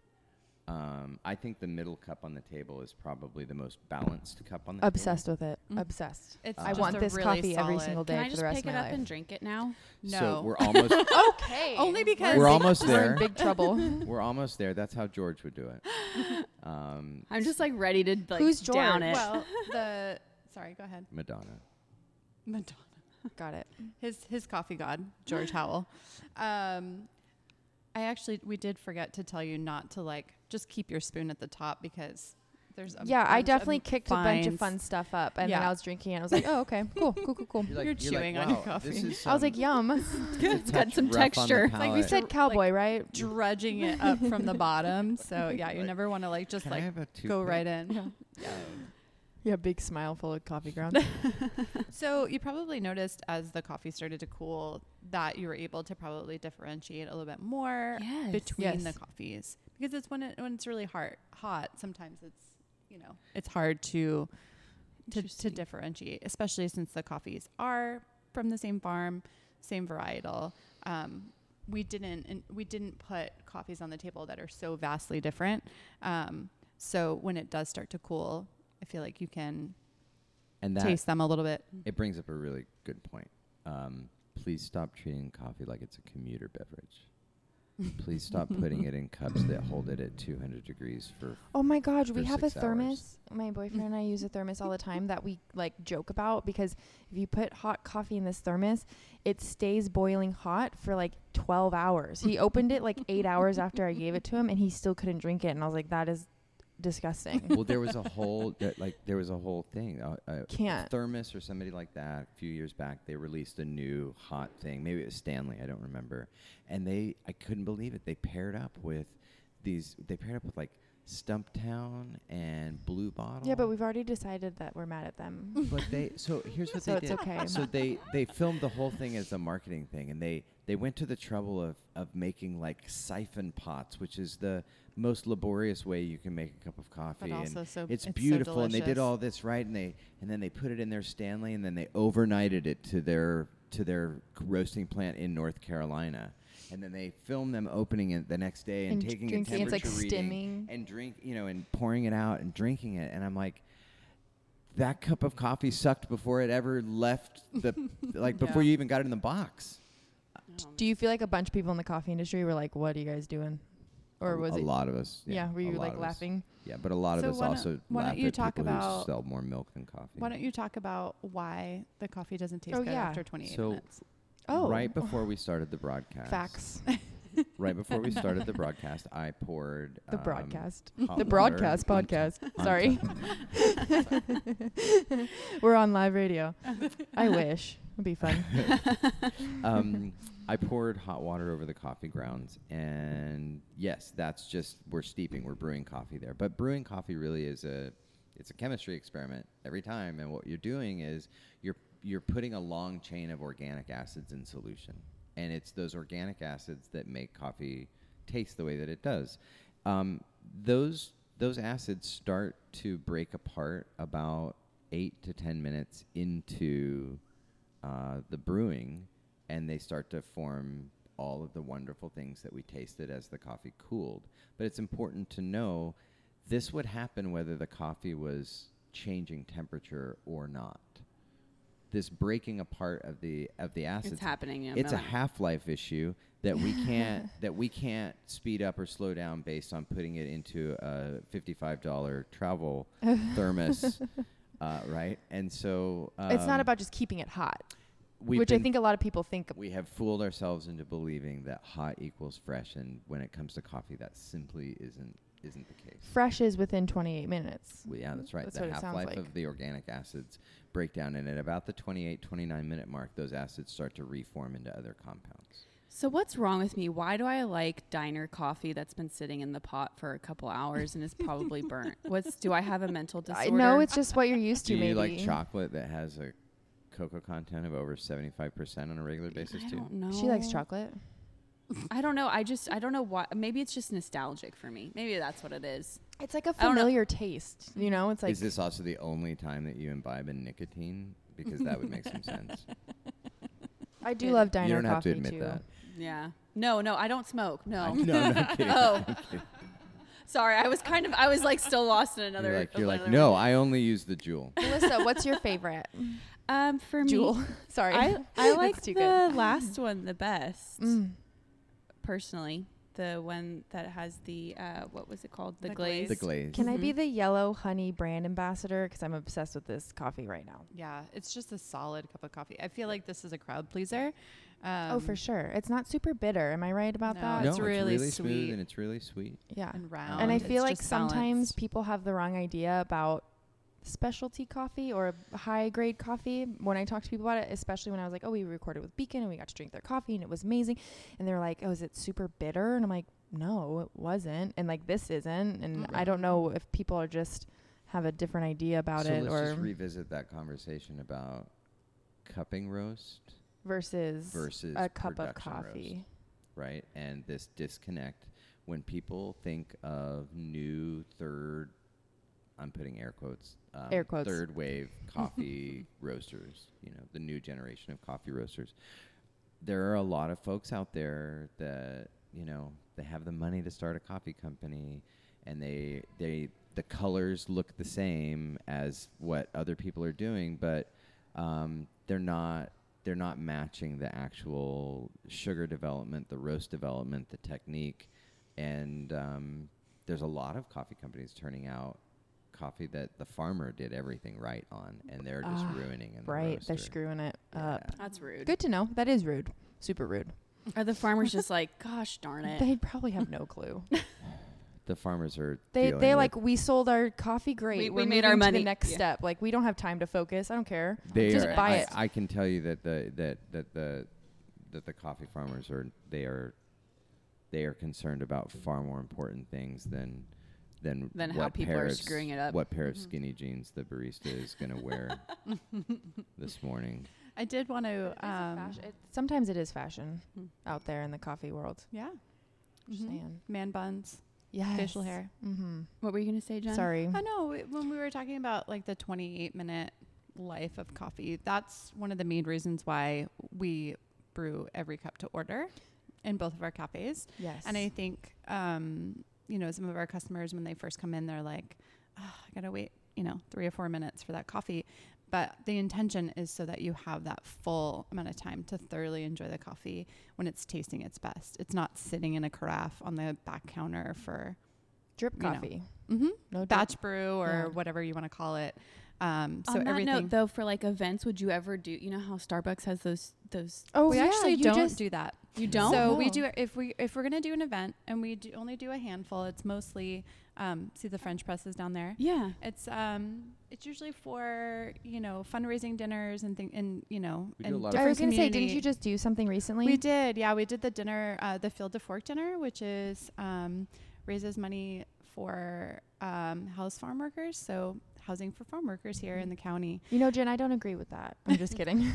S4: Um, I think the middle cup on the table is probably the most balanced cup on the
S1: Obsessed with it.
S3: Mm.
S1: Obsessed.
S3: It's
S1: I
S3: just
S1: want
S3: a
S1: this
S3: really
S1: coffee every
S3: solid-
S1: single day
S2: Can I
S1: for
S2: just
S1: the rest
S2: pick
S1: of my
S2: it
S1: my
S2: up
S1: life.
S2: and drink it now?
S4: table.
S3: No.
S4: So we're almost
S1: okay.
S3: Only because
S4: we're almost
S1: We're in
S4: there.
S1: big trouble.
S4: We're almost there. That's how George would do it. Um,
S2: I'm just like ready to like
S1: Who's
S2: down
S1: George?
S2: it.
S3: well, the sorry, go ahead.
S4: Madonna.
S3: Madonna.
S1: Got it.
S3: His his coffee god, George Howell. Um, I actually we did forget to tell you not to like just keep your spoon at the top because there's a
S1: yeah, I
S3: bunch
S1: definitely
S3: of
S1: kicked a bunch of fun stuff up, and then I was drinking it. and I was like, oh, okay, cool, cool, cool, cool.
S3: You're chewing on your
S4: "Wow, this
S3: coffee."
S1: I was like, yum.
S2: it's got some
S4: rough on the
S2: texture.
S1: like we said, cowboy, right?
S3: drudging it up from the bottom. So yeah, you
S4: Like,
S3: never want to like just like go right in.
S1: Yeah, big smile full of coffee grounds.
S3: So you probably noticed as the coffee started to cool that you were able to probably differentiate a little bit more
S2: Yes.
S3: between the coffees because it's when it when it's really hard hot. Sometimes it's you know it's hard to to, to differentiate, especially since the coffees are from the same farm, same varietal. Um, we didn't and we didn't put coffees on the table that are so vastly different. Um, so when it does start to cool, I feel like you can
S4: And that
S3: taste them a little bit.
S4: it brings up a really good point. Um, please stop treating coffee like it's a commuter beverage. Please stop putting it in cups that hold it at 200 degrees for.
S1: Oh my god, we have a
S4: six hours.
S1: thermos. My boyfriend and I use a thermos all the time that we like joke about because if you put hot coffee in this thermos, it stays boiling hot for like 12 hours. He opened it like 8 hours after I gave it to him and he still couldn't drink it and I was like that is disgusting.
S4: well, there was a whole that, like there was a whole thing. Uh, uh,
S1: Can't.
S4: Thermos or somebody like that. A few years back, they released a new hot thing. Maybe it was Stanley. I don't remember. And they, I couldn't believe it. They paired up with these. They paired up with like Stumptown and Blue Bottle.
S1: yeah, but we've already decided that we're mad at them.
S4: but they so here's what
S1: So
S4: they
S1: it's
S4: did.
S1: okay.
S4: So they they filmed the whole thing as a marketing thing, and they they went to the trouble of of making like siphon pots, which is the most laborious way you can make a cup of coffee.
S3: But also
S4: and
S3: so
S4: it's,
S3: so
S4: beautiful, and they did all this right, and they and then they put it in their Stanley, and then they overnighted it to their to their roasting plant in North Carolina. And then they filmed them opening it the next day and,
S1: And
S4: taking
S1: drinking,
S4: a
S1: it's like
S4: temperature reading
S1: stimming.
S4: and drink, you know, and pouring it out and drinking it. And I'm like, that cup of coffee sucked before it ever left the, like before
S3: Yeah.
S4: you even got it in the box.
S1: Do you feel like a bunch of people in the coffee industry were like what are you guys doing? Or was
S4: a
S1: it a
S4: lot of us? Yeah,
S1: Yeah, were you like
S4: of us.
S1: laughing?
S4: Yeah, but a lot
S3: So
S4: of us
S3: why
S4: also
S3: why don't you
S4: at
S3: talk about-
S4: sell more milk than coffee.
S3: Why don't you talk about why the coffee doesn't taste
S1: Oh,
S3: good
S1: yeah.
S3: after 28
S4: So-
S3: minutes?
S1: Oh.
S4: right before we started the broadcast,
S1: Facts.
S4: Right before we started the broadcast, I poured
S1: The
S4: um,
S1: broadcast.
S4: hot
S1: The
S4: water
S1: broadcast podcast. Sorry. We're on live radio. I wish. It'd be fun.
S4: um, I poured hot water over the coffee grounds, and yes, that's just we're steeping, we're brewing coffee there. But brewing coffee really is a it's a chemistry experiment every time, and what you're doing is you're you're putting a long chain of organic acids in solution, and it's those organic acids that make coffee taste the way that it does. Um, those those acids start to break apart about eight to ten minutes into uh, the brewing, and they start to form all of the wonderful things that we tasted as the coffee cooled. But it's important to know this would happen whether the coffee was changing temperature or not. This breaking apart of the of the acids
S2: It's happening. in
S4: it's a half life issue that we can't that we can't speed up or slow down based on putting it into a fifty five dollar travel thermos, uh, right? And so
S1: it's not
S4: um,
S1: about just keeping it hot,
S4: we've
S1: which I think a lot of people think.
S4: we have fooled ourselves into believing that hot equals fresh, and when it comes to coffee, that simply isn't isn't the case.
S1: Fresh is within 28 minutes.
S4: Well, yeah, that's right.
S1: That's
S4: the
S1: what it sounds
S4: half life
S1: like.
S4: of the organic acids break down, and at about the 28, 29 minute mark, those acids start to reform into other compounds.
S2: So what's wrong with me? Why do I like diner coffee that's been sitting in the pot for a couple hours and is probably burnt? What's do I have a mental disorder?
S1: I
S2: disorder?
S1: know it's just what you're used to.
S4: Do you like chocolate that has a cocoa content of over 75% on a regular basis,
S2: I
S4: too?
S2: don't know.
S1: She likes chocolate.
S2: I don't know. I just I don't know why. Maybe it's just nostalgic for me. Maybe that's what it is.
S1: It's like a
S2: don't know.
S1: familiar taste, you know. It's like
S4: Is this also the only time that you imbibe in nicotine? Because that would make some sense.
S1: I do
S2: It-
S1: love
S4: you don't have
S1: coffee
S4: to admit
S1: too.
S4: that.
S2: Yeah. No, no, I don't smoke. No.
S4: I'm- no, no, I'm kidding.
S2: Oh.
S4: I'm kidding.
S2: Sorry, I was kind of I was like still lost in another.
S4: You're like, you're like,
S2: another
S4: no. I only use the Juul.
S1: Melissa, what's your favorite?
S2: Um, for me,
S1: Sorry.
S2: I I like
S1: That's
S2: the
S1: good.
S2: last one the best.
S1: Mm.
S2: Personally, the one that has the uh, what was it called? The,
S3: The
S2: glaze.
S4: The glaze.
S1: Can I be
S2: Mhm.
S1: the yellow honey brand ambassador? Because I'm obsessed with this coffee right now.
S3: Yeah, it's just a solid cup of coffee. I feel like this is a crowd pleaser. Um,
S1: oh, for sure. It's not super bitter. Am I right about
S3: No,
S1: that?
S4: no,
S3: it's really
S4: smooth
S3: sweet.
S4: and it's really sweet.
S1: yeah.
S3: And round.
S1: and I
S3: It's
S1: feel like sometimes
S3: balanced.
S1: people have the wrong idea about specialty coffee or high grade coffee. When I talk to people about it, especially when I was like, "Oh, we recorded with Beacon and we got to drink their coffee and it was amazing," and they're like, "Oh, is it super bitter?" And I'm like, "No, it wasn't." And like this isn't. And I don't know if people are just have a different idea about
S4: so
S1: it
S4: let's
S1: or
S4: just revisit that conversation about cupping roast
S1: versus
S4: versus
S1: a cup of coffee.
S4: roast, right? And this disconnect when people think of new third, I'm putting air quotes, um,
S1: Air quotes.
S4: third wave coffee roasters. You know, the new generation of coffee roasters. There are a lot of folks out there that you know they have the money to start a coffee company, and they they the colors look the same as what other people are doing, but um, they're not they're not matching the actual sugar development, the roast development, the technique, and um, there's a lot of coffee companies turning out coffee that the farmer did everything right on, and they're just
S1: Ah,
S4: ruining in the
S1: Right, they're screwing it up.
S2: That's rude.
S1: Good to know. That is rude. Super rude.
S2: Are the farmers just like, gosh darn it?
S1: They probably have no clue.
S4: The farmers are
S1: They
S4: dealing
S1: they
S4: with-
S1: like we sold our coffee great.
S2: We-
S1: We're
S2: we made
S1: moving
S2: our
S1: to
S2: money."
S1: the next
S2: Yeah.
S1: step. Like we don't have time to focus. I don't care.
S4: they
S1: just
S4: are,
S1: buy
S4: I,
S1: it.
S4: I can tell you that the that that the that the coffee farmers are they are they are concerned about far more important things than than
S2: Than
S4: what
S2: how people
S4: pair
S2: are
S4: of
S2: screwing it up.
S4: What pair of
S3: Mhm.
S4: skinny jeans the barista is going to wear this morning?
S3: I did want to. Um,
S1: it- sometimes it is fashion
S2: Hmm.
S1: out there in the coffee world.
S3: yeah.
S1: Just
S3: Mhm. Man buns,
S1: Yes.
S3: facial hair.
S1: Mm-hmm.
S2: What were you gonna say, Jen?
S1: Sorry.
S3: I know when we were talking about like the 28 minute life of coffee, that's one of the main reasons why we brew every cup to order in both of our cafes.
S1: Yes.
S3: And I think, um, you know, some of our customers, when they first come in, they're like, oh, I got to wait, you know, three or four minutes for that coffee. But the intention is so that you have that full amount of time to thoroughly enjoy the coffee when it's tasting its best. It's not sitting in a carafe on the back counter for
S1: drip
S3: you know,
S1: coffee.
S3: mm-hmm,
S1: No drip.
S3: batch brew or
S1: Yeah.
S3: whatever you want to call it. Um, so
S2: On that
S3: everything.
S2: note, though, for like events, would you ever do? You know how Starbucks has those those.
S1: Oh,
S3: we
S1: yeah,
S3: actually don't
S1: just-
S3: do that.
S2: You don't.
S3: So we do if we if we're gonna do an event and we do only do a handful. It's mostly um, see the French presses down there.
S2: yeah.
S3: It's um it's usually for you know fundraising dinners and thing and you know
S4: We
S3: and
S4: lot
S1: I was gonna say, didn't you just do something recently?
S3: We did, yeah. We did the dinner, uh, the Field to Fork dinner, which is um, raises money for um, house farm workers. So housing for farm workers here in the county.
S1: You know, Jen, I don't agree with that. I'm just kidding.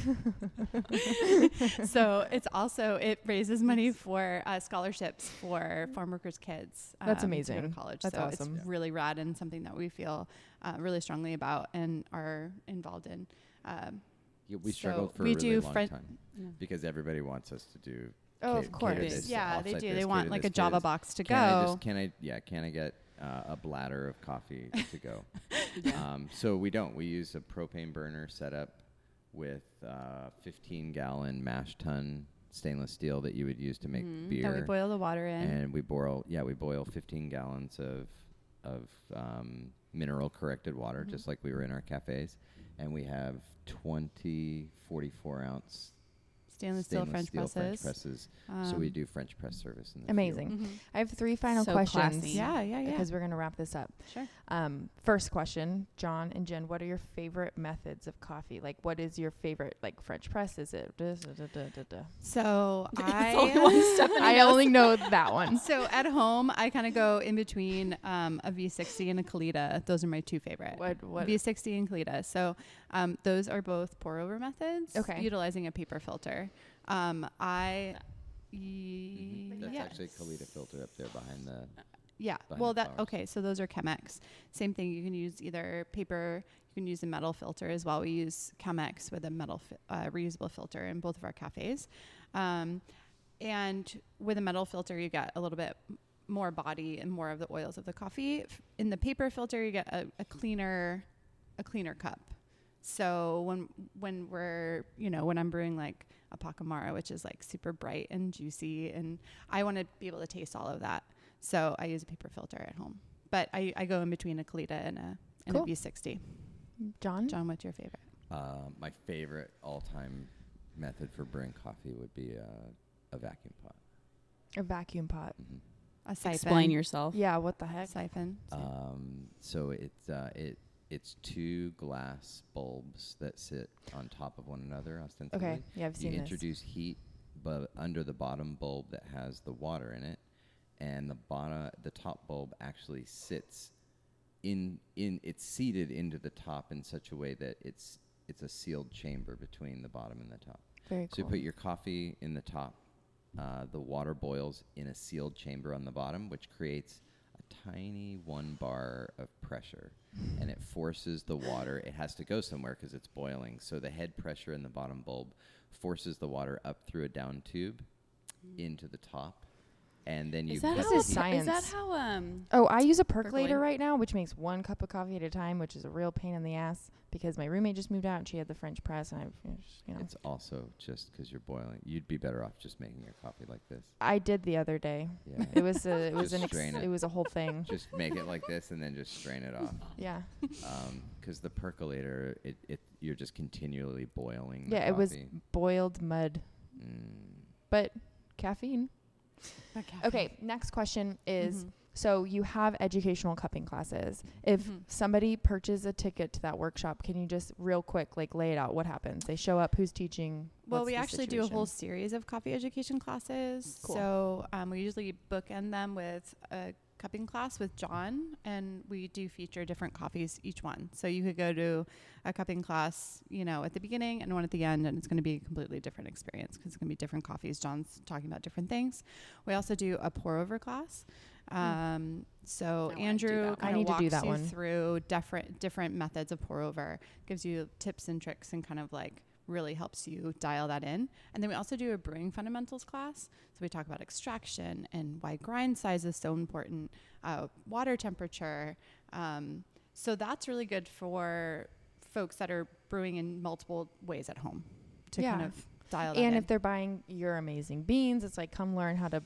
S3: so it's also it raises money for uh, scholarships for farm workers' kids.
S1: That's
S3: um, to go
S1: amazing.
S3: to college.
S1: That's
S3: so
S1: awesome.
S3: it's really rad and something that we feel uh, really strongly about and are involved in. Um,
S4: Yeah, we
S3: So
S4: struggled for
S3: we
S4: a really
S3: do
S4: long
S3: Fren-
S4: time
S2: Yeah.
S4: because everybody wants us to do.
S1: oh, of course.
S3: yeah, they do. They want like a Java box to
S4: can I
S3: go.
S4: just can I yeah can I get uh, a bladder of coffee to go? um, so we don't. We use a propane burner setup with uh, 15 gallon mash tun stainless steel that you would use to make
S2: Mhm.
S4: beer.
S3: Then we boil the water in.
S4: and we boil yeah we boil 15 gallons of of um, mineral corrected water
S3: Mhm.
S4: just like we were in our cafes and we have 20 44 ounce
S3: stainless steel French presses.
S4: presses so we
S3: Um,
S4: do french press service in the
S1: Amazing.
S4: field.
S3: mhm.
S1: I have three final
S2: So
S1: questions.
S2: classy.
S3: Yeah, yeah, yeah.
S1: Because we're gonna wrap this up.
S3: Sure.
S1: Um, first question, John and Jen, what are your favorite methods of coffee? Like, what is your favorite, like French press? Is it? da- da- da- da- da- da?
S3: So
S2: It's only one
S3: I,
S1: I only know that one.
S3: so at home, I kind of go in between um, a V60 and a Kalita. Those are my two favorite.
S1: What? What?
S3: V60 and Kalita. So um, those are both pour over methods.
S1: Okay.
S3: Utilizing a paper filter. Um, I.
S4: Mhm. That's
S3: yes.
S4: actually a Kalita filter up there behind the
S3: Yeah.
S4: behind
S3: Well, that
S4: flowers.
S3: okay. So those are Chemex. Same thing. You can use either paper. You can use a metal filter as well. We use Chemex with a metal fi- uh, reusable filter in both of our cafes. Um, and with a metal filter, you get a little bit more body and more of the oils of the coffee. In the paper filter, you get a, a cleaner, a cleaner cup. So when when we're you know when I'm brewing like a Pacamara, which is like super bright and juicy, and I want to be able to taste all of that. So I use a paper filter at home. But I, I go in between a Kalita and a and
S1: Cool.
S3: a V60.
S1: John?
S3: John, what's your favorite?
S4: Uh, my favorite all-time method for brewing coffee would be uh, a vacuum pot.
S1: A vacuum pot.
S4: hmm
S3: A siphon.
S2: Explain yourself.
S1: Yeah, what the heck?
S3: siphon.
S4: Um, so it's uh, it it's two glass bulbs that sit on top of one another ostensibly.
S1: Okay, yeah, I've
S4: you
S1: seen this.
S4: introduce heat, but under the bottom bulb that has the water in it, and the bottom the top bulb actually sits in in it's seated into the top in such a way that it's it's a sealed chamber between the bottom and the top.
S1: Very
S4: So you put your coffee in the top. Uh, the water boils in a sealed chamber on the bottom, which creates tiny one bar of pressure, and it forces the water. It has to go somewhere because it's boiling. So the head pressure in the bottom bulb forces the water up through a down tube into the top, and then you.
S2: Is that
S1: This
S2: how?
S1: is
S2: Is that
S1: science.
S2: how? Um.
S1: Oh, I use a percolator
S2: Percolator.
S1: right now, which makes one cup of coffee at a time, which is a real pain in the ass because my roommate just moved out and she had the French press, and I've, you know,
S4: It's also just because you're boiling. You'd be better off just making your coffee like this.
S1: I did the other day.
S4: Yeah.
S1: It was a, it was
S4: Just
S1: an, ex-
S4: it.
S1: it was a whole thing.
S4: just make it like this and then just strain it off.
S1: Yeah, Um
S4: Because the percolator, it, it you're just continually boiling. the
S1: yeah, it was boiled mud,
S4: Mm.
S1: but caffeine.
S3: Okay.
S1: Next question is
S3: Mhm.
S1: so you have educational cupping classes. If
S3: Mhm.
S1: somebody purchases a ticket to that workshop, can you just real quick like lay it out? What happens? They show up. Who's teaching?
S3: Well, we actually do a whole series of coffee education classes.
S1: Cool.
S3: So um, we usually bookend them with a cupping class with John, and we do feature different coffees each one. So you could go to a cupping class, you know, at the beginning and one at the end, and it's going to be a completely different experience because it's going to be different coffees. John's talking about different things. We also do a pour over class. Um, so
S2: I
S3: Andrew
S2: that one.
S1: Hmm. I
S3: kind
S1: need
S3: of
S1: to do
S3: walks
S1: that
S3: you
S1: one.
S3: through different different methods of pour over, gives you tips and tricks, and kind of like really helps you dial that in. And then we also do a brewing fundamentals class. So we talk about extraction and why grind size is so important, uh, water temperature. Um, so that's really good for folks that are brewing in multiple ways at home to kind of dial that
S1: And
S3: in.
S1: if they're buying your amazing beans, it's like come learn how to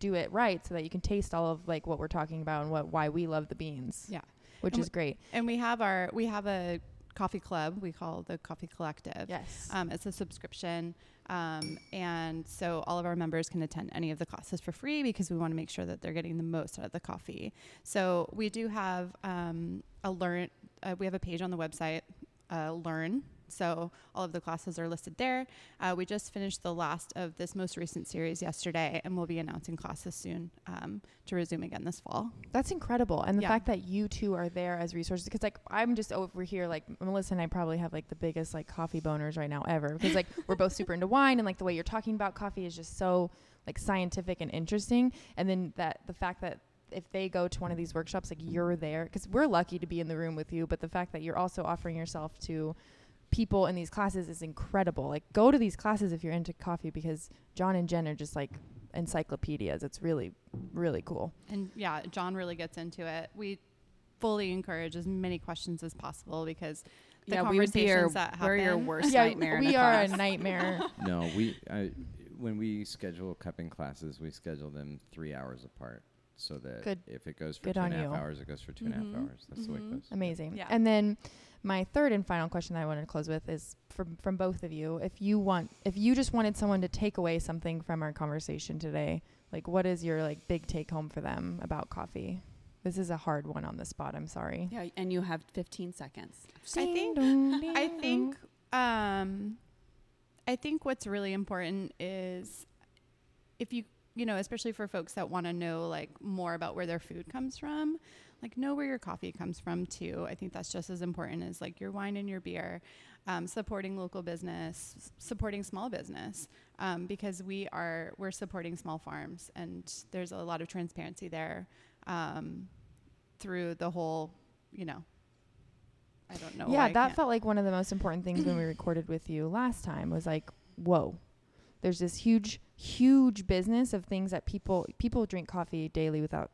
S1: do it right so that you can taste all of like what we're talking about and what why we love the beans.
S3: Yeah.
S1: Which
S3: And
S1: is great.
S3: and we have our we have a coffee club we call the Coffee Collective.
S1: Yes.
S3: Um, it's a subscription. Um, and so all of our members can attend any of the classes for free because we want to make sure that they're getting the most out of the coffee. So we do have um, a learn, uh, we have a page on the website, uh, Learn. So all of the classes are listed there. Uh, we just finished the last of this most recent series yesterday, and we'll be announcing classes soon um, to resume again this fall.
S1: That's incredible. And the
S3: Yeah.
S1: fact that you two are there as resources, because like I'm just over here, like Melissa and I probably have like the biggest like coffee boners right now ever because like we're both super into wine and like the way you're talking about coffee is just so like scientific and interesting. And then that the fact that if they go to one of these workshops, like you're there because we're lucky to be in the room with you, but the fact that you're also offering yourself to people in these classes is incredible. Like go to these classes if you're into coffee because John and Jen are just like encyclopedias. It's really, really cool.
S3: And yeah, John really gets into it. We fully encourage as many questions as possible because the
S2: yeah, we would be your,
S3: conversations that
S2: we're your
S3: happen-
S2: worst
S1: yeah,
S2: nightmare. in
S1: we
S2: a
S1: are
S2: class.
S1: a nightmare.
S4: No, we I, when we schedule cupping classes, we schedule them three hours apart, so that
S1: Good.
S4: if it goes for
S1: Good
S4: two
S1: on
S4: and a half
S1: you.
S4: hours, it goes for two and a half
S3: Mhm.
S4: hours. That's the way it
S3: Mhm.
S4: goes.
S1: Amazing.
S3: Yeah.
S1: And then my third and final question that I want to close with is from from both of you. If you want if you just wanted someone to take away something from our conversation today, like what is your like big take home for them about coffee? This is a hard one on the spot. I'm sorry.
S2: Yeah, and you have 15 seconds.
S3: I think- I think um, I think what's really important is if you you know, especially for folks that want to know like more about where their food comes from, like know where your coffee comes from too. I think that's just as important as like your wine and your beer. Um, supporting local business, supporting small business, um, because we are we're supporting small farms, and there's a lot of transparency there. um, through the whole, you know. I don't know.
S1: yeah, that felt like one of the most important things when we recorded with you last time was like, whoa. There's this huge, huge business of things that people people drink coffee daily without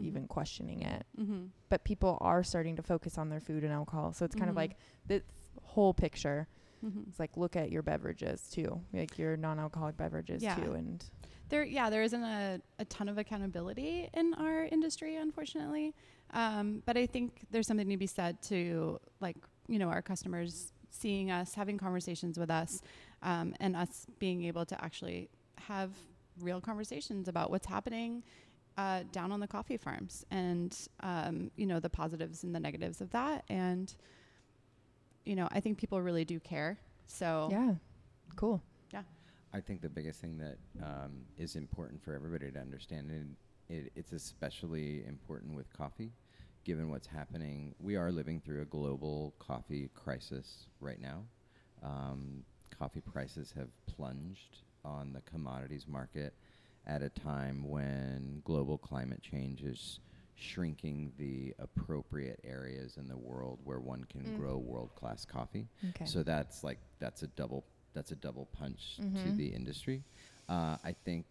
S3: Mhm.
S1: even questioning it.
S3: Mhm.
S1: But people are starting to focus on their food and alcohol. So it's kind of
S3: Mhm.
S1: like this whole picture.
S3: Mhm.
S1: It's like look at your beverages too, like your non-alcoholic beverages
S3: Yeah.
S1: too, and
S3: there yeah there isn't a, a ton of accountability in our industry unfortunately um, but i think there's something to be said to like you know our customers seeing us having conversations with us um, and us being able to actually have real conversations about what's happening uh, down on the coffee farms and um, you know the positives and the negatives of that and you know i think people really do care so
S1: yeah, cool. Yeah.
S4: I think the biggest thing that um, is important for everybody to understand, and it, it's especially important with coffee, given what's happening. We are living through a global coffee crisis right now. Um, coffee prices have plunged on the commodities market at a time when global climate change is shrinking the appropriate areas in the world where one can
S1: Mm.
S4: grow world class coffee.
S1: Okay.
S4: So that's like that's a double that's a double punch to
S1: Mhm.
S4: the industry. Uh, I think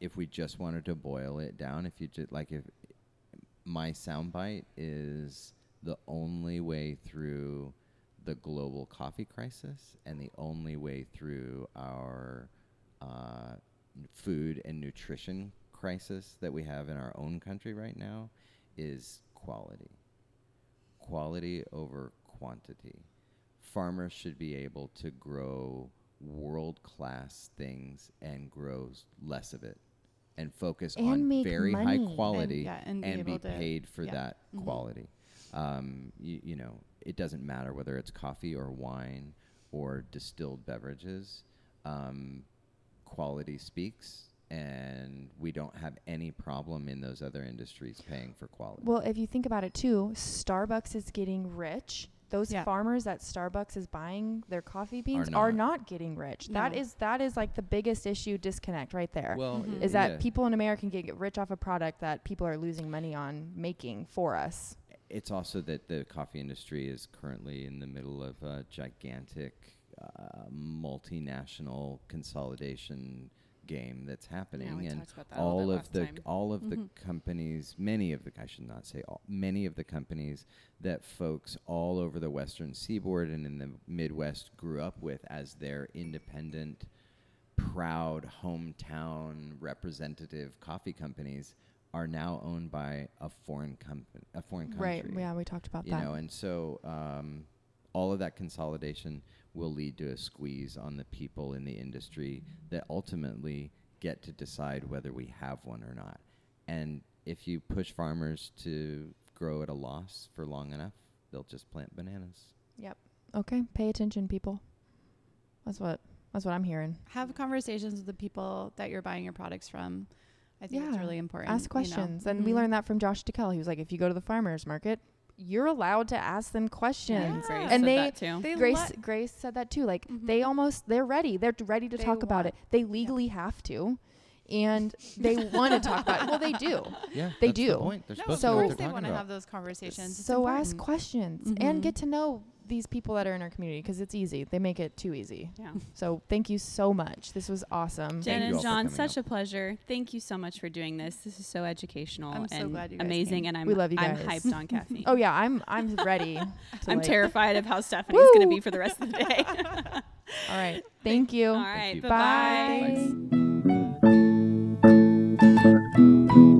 S4: if we just wanted to boil it down, if you just like if my soundbite is the only way through the global coffee crisis and the only way through our uh, food and nutrition crisis that we have in our own country right now is quality. Quality over quantity. Farmers should be able to grow world class things and grow less of it and focus
S1: And
S4: on very
S1: money.
S4: high quality
S3: yeah, and be
S4: and be paid for
S3: yeah.
S4: that
S3: Mhm.
S4: quality. Um, you, you know, it doesn't matter whether it's coffee or wine or distilled beverages. Um, quality speaks, and we don't have any problem in those other industries paying for quality.
S1: Well, if you think about it too, Starbucks is getting rich. Those
S3: Yeah.
S1: farmers that Starbucks is buying their coffee beans
S4: not.
S1: are not, getting rich. That
S3: No.
S1: is that is like the biggest issue disconnect right there.
S4: well,
S3: Mhm.
S1: is that
S4: yeah.
S1: people in America can get rich off a product that people are losing money on making for us.
S4: It's also that the coffee industry is currently in the middle of a gigantic uh, multinational consolidation game that's happening,
S2: we
S4: and
S2: talked about that a
S4: all of the all of the companies, many of the I should not say all, many of the companies that folks all over the Western Seaboard and in the Midwest grew up with as their independent, proud hometown representative coffee companies are now owned by a foreign company, a foreign country
S1: Right. Yeah, we talked about
S4: you
S1: that.
S4: know, and so um, all of that consolidation will lead to a squeeze on the people in the industry that ultimately get to decide whether we have one or not. And if you push farmers to grow at a loss for long enough, they'll just plant bananas.
S1: yep. Okay. Pay attention, people. That's what that's what I'm hearing.
S3: have conversations with the people that you're buying your products from. I think it's really important.
S1: Ask
S3: you know.
S1: questions. And we
S3: Mhm.
S1: learned that from Josh DeKell. He was like, if you go to the farmers market, you're allowed to ask them questions.
S3: Yeah.
S2: Grace
S1: And
S2: said
S1: they-
S2: that too.
S3: They
S1: Grace
S3: let-
S1: Grace said that too. Like
S3: Mhm.
S1: they almost they're ready. They're ready to
S3: They
S1: talk about it. They legally have to. And they want to talk about it. Well, they do.
S4: Yeah,
S1: They
S4: that's
S1: do.
S4: The point. They're
S3: no,
S4: supposed
S1: So-
S3: of course
S4: what
S3: they want to have those conversations. It's
S1: so ask questions and
S3: Mhm.
S1: get to know these people that are in our community because it's easy. They make it too easy.
S2: Yeah.
S1: So thank you so much. This was awesome.
S2: Jen and John, such
S4: up.
S2: a pleasure. Thank you so much for doing this. This is so educational
S3: I'm
S2: and
S3: so
S2: amazing.
S3: Came.
S2: And I'm
S1: we love you guys.
S2: I'm hyped on caffeine.
S1: oh yeah, I'm I'm ready.
S2: I'm
S1: like
S2: terrified of how Stephanie's going to be for the rest of the day.
S1: All right. Thank you.
S2: All right.
S4: Thank you.
S2: Bye. Bye.
S1: Bye.